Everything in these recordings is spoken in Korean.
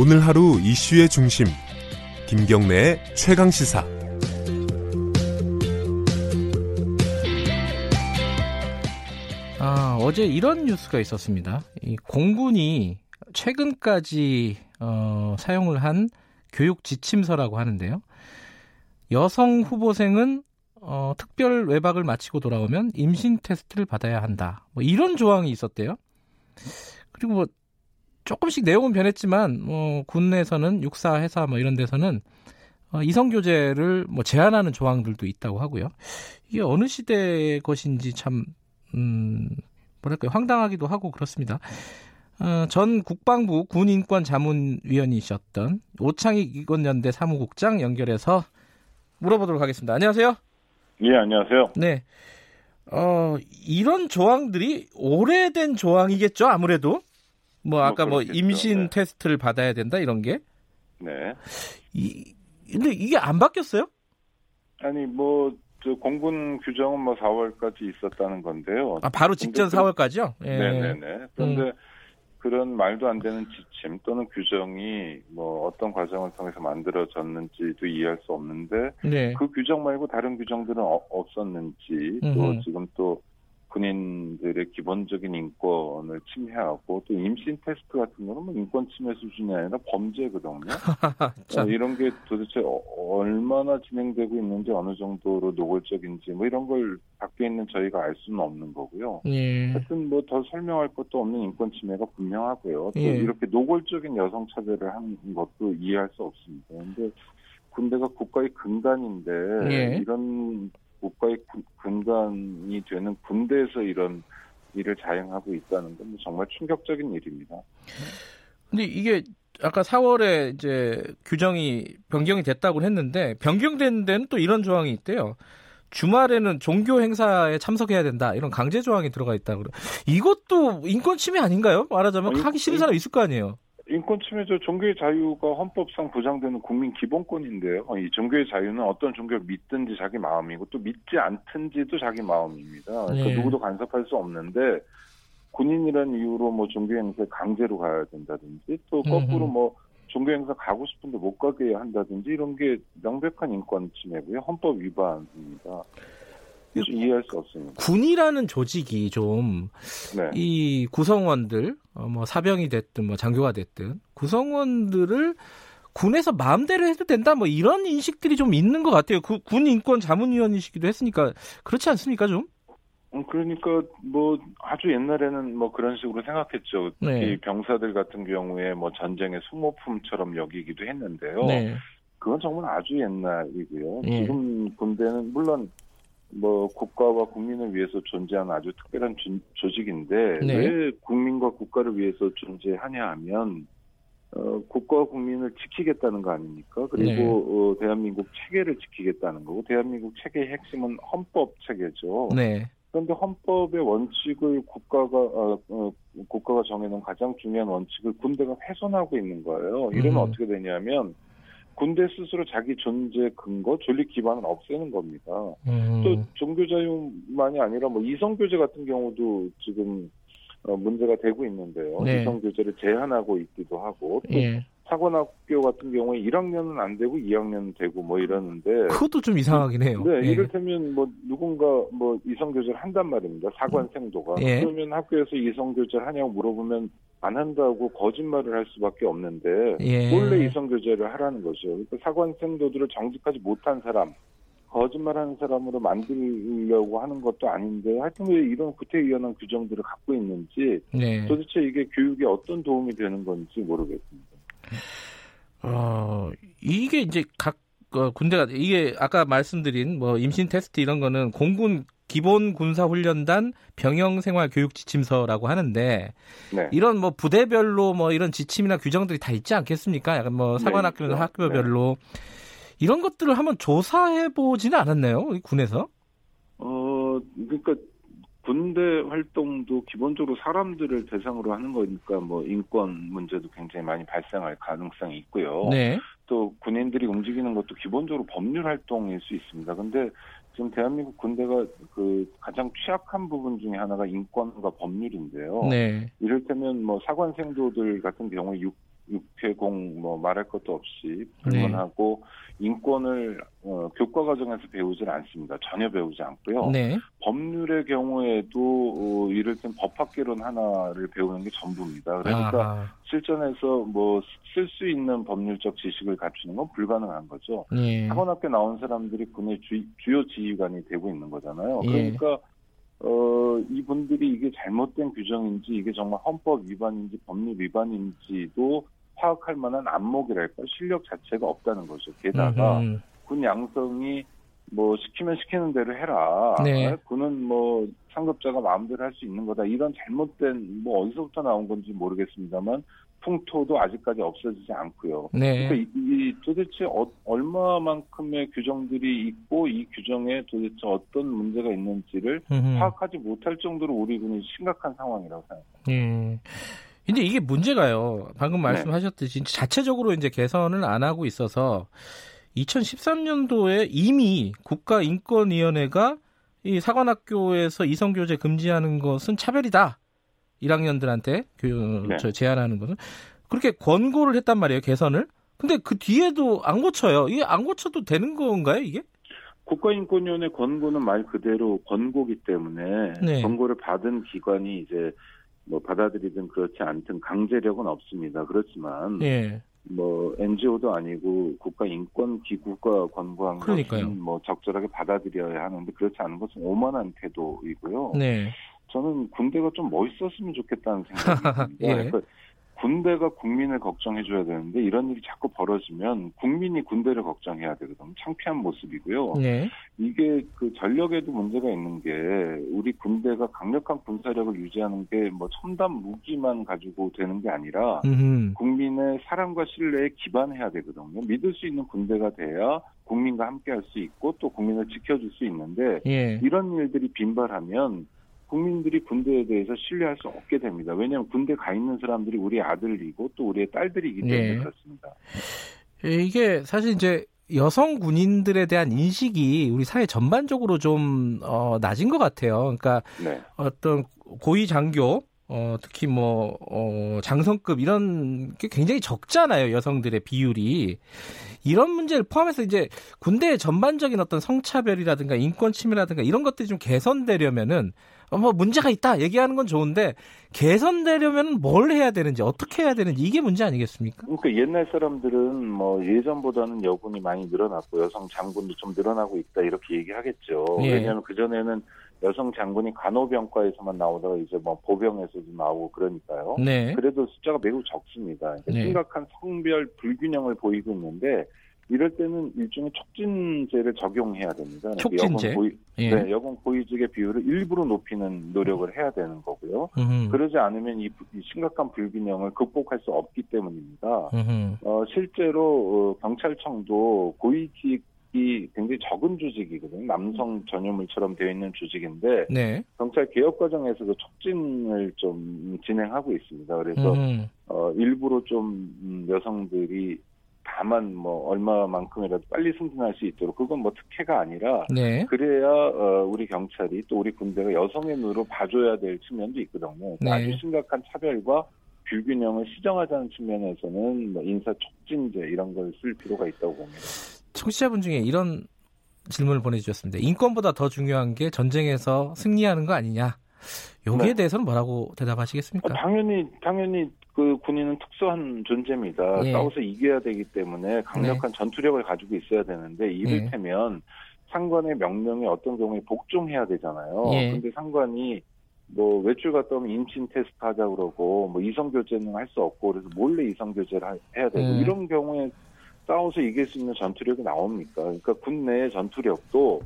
오늘 하루 이슈의 중심 김경래의 최강 시사 아, 어제 이런 뉴스가 있었습니다. 이 공군이 최근까지 어, 사용을 한 교육 지침서라고 하는데요. 여성 후보생은 어, 특별 외박을 마치고 돌아오면 임신 테스트를 받아야 한다. 뭐 이런 조항이 있었대요. 그리고 뭐 조금씩 내용은 변했지만 뭐 군내에서는 육사 회사 뭐 이런 데서는 어, 이성 교제를 뭐 제한하는 조항들도 있다고 하고요. 이게 어느 시대의 것인지 참 음, 뭐랄까요 황당하기도 하고 그렇습니다. 어, 전 국방부 군인권 자문위원이셨던 오창익 이권연대 사무국장 연결해서 물어보도록 하겠습니다. 안녕하세요. 예, 안녕하세요. 네. 어, 이런 조항들이 오래된 조항이겠죠, 아무래도? 뭐, 아까 뭐, 그렇겠죠. 임신 네. 테스트를 받아야 된다, 이런 게. 네. 이, 근데 이게 안 바뀌었어요? 아니 뭐 저 공군 규정은 뭐 4월까지 있었다는 건데요. 아, 바로 직전 근데 4월까지요? 예. 음. 네네네. 그런데 그런 말도 안 되는 지침 또는 규정이 뭐 어떤 과정을 통해서 만들어졌는지도 이해할 수 없는데 네. 그 규정 말고 다른 규정들은 어- 없었는지 또 음흠. 지금 또 군인들의 기본적인 인권을 침해하고 또 임신 테스트 같은 거는 뭐 인권 침해 수준이 아니라 범죄거든요. 참. 어, 이런 게 도대체 어- 얼마나 진행되고 있는지 어느 정도로 노골적인지 뭐 이런 걸 밖에 있는 저희가 알 수는 없는 거고요. 예. 하여튼 뭐 더 설명할 것도 없는 인권 침해가 분명하고요. 또 예. 이렇게 노골적인 여성 차별을 하는 것도 이해할 수 없습니다. 근데 군대가 국가의 근간인데 예. 이런 국가의 군- 근간이 되는 군대에서 이런 일을 자행하고 있다는 건 정말 충격적인 일입니다. 근데 이게 아까 4월에 이제 규정이 변경이 됐다고 했는데 변경된 데는 또 이런 조항이 있대요. 주말에는 종교 행사에 참석해야 된다. 이런 강제 조항이 들어가 있다고 그래. 이것도 인권 침해 아닌가요? 말하자면 하기 싫은 이- 사람 있을 거 아니에요. 인권 침해죠. 종교의 자유가 헌법상 보장되는 국민 기본권인데요. 이 종교의 자유는 어떤 종교를 믿든지 자기 마음이고 또 믿지 않든지도 자기 마음입니다. 그 네. 누구도 간섭할 수 없는데 군인이라는 이유로 뭐 종교 행사에 강제로 가야 된다든지 또 거꾸로 음흠. 뭐 종교 행사 가고 싶은데 못 가게 한다든지 이런 게 명백한 인권 침해고요. 헌법 위반입니다. 좀 이해할 수 없습니다. 군이라는 조직이 좀이 네. 구성원들 어, 뭐 사병이 됐든 뭐 장교가 됐든 구성원들을 군에서 마음대로 해도 된다 뭐 이런 인식들이 좀 있는 것 같아요. 그 군 인권 자문위원이시기도 했으니까 그렇지 않습니까 좀? 음, 그러니까 뭐 아주 옛날에는 뭐 그런 식으로 생각했죠. 네. 병사들 같은 경우에 뭐 전쟁의 소모품처럼 여기기도 했는데요. 네. 그건 정말 아주 옛날이고요. 예. 지금 군대는 물론 뭐 국가와 국민을 위해서 존재하는 아주 특별한 조- 조직인데 네. 왜 국민과 국가를 위해서 존재하냐 하면 어, 국가와 국민을 지키겠다는 거 아닙니까? 그리고 네. 어, 대한민국 체계를 지키겠다는 거고 대한민국 체계의 핵심은 헌법 체계죠. 네. 그런데 헌법의 원칙을 국가가 어, 어, 국가가 정해놓은 가장 중요한 원칙을 군대가 훼손하고 있는 거예요. 이러면 음. 어떻게 되냐면 군대 스스로 자기 존재 근거, 존립 기반을 없애는 겁니다. 음. 또 종교 자유만이 아니라 뭐 이성 교제 같은 경우도 지금 어, 문제가 되고 있는데요. 네. 이성 교제를 제한하고 있기도 하고 또 예. 사관학교 같은 경우에 1학년은 안 되고 2학년은 되고 뭐 이러는데 그것도 좀 이상하긴 해요. 네, 예. 이를테면 뭐 누군가 뭐 이성 교제를 한단 말입니다. 사관생도가 예. 그러면 학교에서 이성 교제를 하냐고 물어보면 안 한다고 거짓말을 할 수밖에 없는데 예. 몰래 이성 교제를 하라는 거죠. 그러니까 사관생도들을 정직하지 못한 사람, 거짓말하는 사람으로 만들려고 하는 것도 아닌데 하여튼 왜 이런 구태의연한 규정들을 갖고 있는지 네. 도대체 이게 교육에 어떤 도움이 되는 건지 모르겠습니다. 어, 이게 이제 각 어, 군대가 이게 아까 말씀드린 뭐 임신 테스트 이런 거는 공군 기본 군사 훈련단 병영 생활 교육 지침서라고 하는데 네. 이런 뭐 부대별로 뭐 이런 지침이나 규정들이 다 있지 않겠습니까? 약간 뭐 네, 사관학교는 있죠. 학교별로 이런 것들을 한번 조사해 보지는 않았나요? 이 군에서? 어, 그러니까 군대 활동도 기본적으로 사람들을 대상으로 하는 거니까 뭐 인권 문제도 굉장히 많이 발생할 가능성이 있고요. 네. 또 군인들이 움직이는 것도 기본적으로 법률 활동일 수 있습니다. 근데 지금 대한민국 군대가 그 가장 취약한 부분 중에 하나가 인권과 법률인데요. 네. 이를테면 뭐 사관생도들 같은 경우에 육, 육해공 뭐 말할 것도 없이 불문하고 네. 인권을 어, 교과 과정에서 배우질 않습니다. 전혀 배우지 않고요. 네. 법률의 경우에도 어, 이를테면 법학개론 하나를 배우는 게 전부입니다. 그러니까 아하. 실전에서 뭐 쓸 수 있는 법률적 지식을 갖추는 건 불가능한 거죠. 네. 학원학교 나온 사람들이 군의 주, 요 지휘관이 되고 있는 거잖아요. 예. 그러니까 어, 이분들이 이게 잘못된 규정인지 이게 정말 헌법 위반인지 법률 위반인지도 파악할 만한 안목이랄까 실력 자체가 없다는 거죠. 게다가 음흠. 군 양성이 뭐 시키면 시키는 대로 해라. 네. 군은 뭐 상급자가 마음대로 할 수 있는 거다. 이런 잘못된 뭐 어디서부터 나온 건지 모르겠습니다만 풍토도 아직까지 없어지지 않고요. 네. 그러니까 이, 이 도대체 어, 얼마만큼의 규정들이 있고 이 규정에 도대체 어떤 문제가 있는지를 음흠. 파악하지 못할 정도로 우리 군이 심각한 상황이라고 생각합니다. 예. 근데 이게 문제가요. 방금 네. 말씀하셨듯이 네. 자체적으로 이제 개선을 안 하고 있어서 2013년도에 이미 국가인권위원회가 이 사관학교에서 이성교제 금지하는 것은 차별이다. 1학년들한테 교, 네. 저 제한하는 것은 그렇게 권고를 했단 말이에요 개선을. 근데 그 뒤에도 안 고쳐요. 이게 안 고쳐도 되는 건가요 이게? 국가인권위원회 권고는 말 그대로 권고기 때문에 네. 권고를 받은 기관이 이제 뭐 받아들이든 그렇지 않든 강제력은 없습니다. 그렇지만 예. 뭐 NGO도 아니고 국가 인권 기구가 권고한 그러니까요. 것은 뭐 적절하게 받아들여야 하는데 그렇지 않은 것은 오만한 태도이고요. 네. 저는 군대가 좀 멋있었으면 좋겠다는 생각이 듭니다. 예. 그러니까 군대가 국민을 걱정해줘야 되는데 이런 일이 자꾸 벌어지면 국민이 군대를 걱정해야 되거든요. 창피한 모습이고요. 네. 이게 그 전력에도 문제가 있는 게 우리 군대가 강력한 군사력을 유지하는 게 뭐 첨단 무기만 가지고 되는 게 아니라 음흠. 국민의 사랑과 신뢰에 기반해야 되거든요. 믿을 수 있는 군대가 돼야 국민과 함께 할 수 있고 또 국민을 지켜줄 수 있는데 예. 이런 일들이 빈발하면 국민들이 군대에 대해서 신뢰할 수 없게 됩니다. 왜냐하면 군대 가 있는 사람들이 우리 아들이고 또 우리의 딸들이기 때문에 네. 그렇습니다. 예, 이게 사실 이제 여성 군인들에 대한 인식이 우리 사회 전반적으로 좀 어, 낮은 것 같아요. 그러니까 네. 어떤 고위 장교 어, 특히 뭐, 어, 장성급 이런 게 굉장히 적잖아요. 여성들의 비율이. 이런 문제를 포함해서 이제 군대의 전반적인 어떤 성차별이라든가 인권 침해라든가 이런 것들이 좀 개선되려면은 어, 뭐 문제가 있다 얘기하는 건 좋은데 개선되려면 뭘 해야 되는지 어떻게 해야 되는지 이게 문제 아니겠습니까? 그러니까 옛날 사람들은 뭐 예전보다는 여군이 많이 늘어났고 여성 장군도 좀 늘어나고 있다 이렇게 얘기하겠죠. 예. 왜냐하면 그 전에는 여성 장군이 간호병과에서만 나오다가 이제 뭐 보병에서도 나오고 그러니까요. 네. 그래도 숫자가 매우 적습니다. 그러니까 네. 심각한 성별 불균형을 보이고 있는데 이럴 때는 일종의 촉진제를 적용해야 됩니다. 촉진제. 여건 고위, 예. 네, 여건 고위직의 비율을 일부러 높이는 노력을 해야 되는 거고요. 음흠. 그러지 않으면 이, 이, 심각한 불균형을 극복할 수 없기 때문입니다. 어, 실제로 어, 경찰청도 고위직 이 굉장히 적은 조직이거든요. 남성 전유물처럼 되어 있는 조직인데 네. 경찰 개혁 과정에서도 촉진을 좀 진행하고 있습니다. 그래서 어, 일부러 좀 음, 여성들이 다만 뭐 얼마만큼이라도 빨리 승진할 수 있도록 그건 뭐 특혜가 아니라 네. 그래야 어, 우리 경찰이 또 우리 군대가 여성의 눈으로 봐줘야 될 측면도 있거든요. 네. 아주 심각한 차별과 불균형을 시정하자는 측면에서는 뭐 인사 촉진제 이런 걸 쓸 필요가 있다고 봅니다. 청취자분 중에 이런 질문을 보내주셨습니다. 인권보다 더 중요한 게 전쟁에서 승리하는 거 아니냐? 여기에 네. 대해서는 뭐라고 대답하시겠습니까? 어, 당연히 당연히 그 군인은 특수한 존재입니다. 예. 싸워서 이겨야 되기 때문에 강력한 네. 전투력을 가지고 있어야 되는데 이를테면 예. 상관의 명령에 어떤 경우에 복종해야 되잖아요. 예. 근데 상관이 뭐 외출 갔다 오면 임신 테스트 하자 그러고 뭐 이성 교제는 할 수 없고 그래서 몰래 이성 교제를 해야 되고 예. 이런 경우에 싸워서 이길 수 있는 전투력이 나옵니까? 그러니까 군 내의 전투력도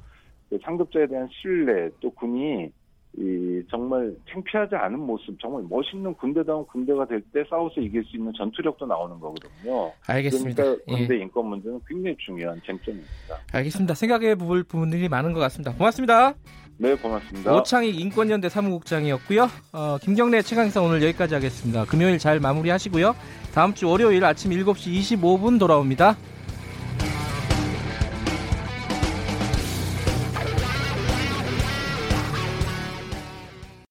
그 상급자에 대한 신뢰 또 군이 이 정말 창피하지 않은 모습, 정말 멋있는 군대다운 군대가 될 때 싸워서 이길 수 있는 전투력도 나오는 거거든요. 알겠습니다. 그러니까 군대 예. 인권 문제는 굉장히 중요한 쟁점입니다. 알겠습니다. 생각해 볼 부분들이 많은 것 같습니다. 고맙습니다. 네, 고맙습니다. 오창익 인권연대 사무국장이었고요. 어, 김경래 최강사 오늘 여기까지 하겠습니다. 금요일 잘 마무리하시고요. 다음 주 월요일 아침 7시 25분 돌아옵니다.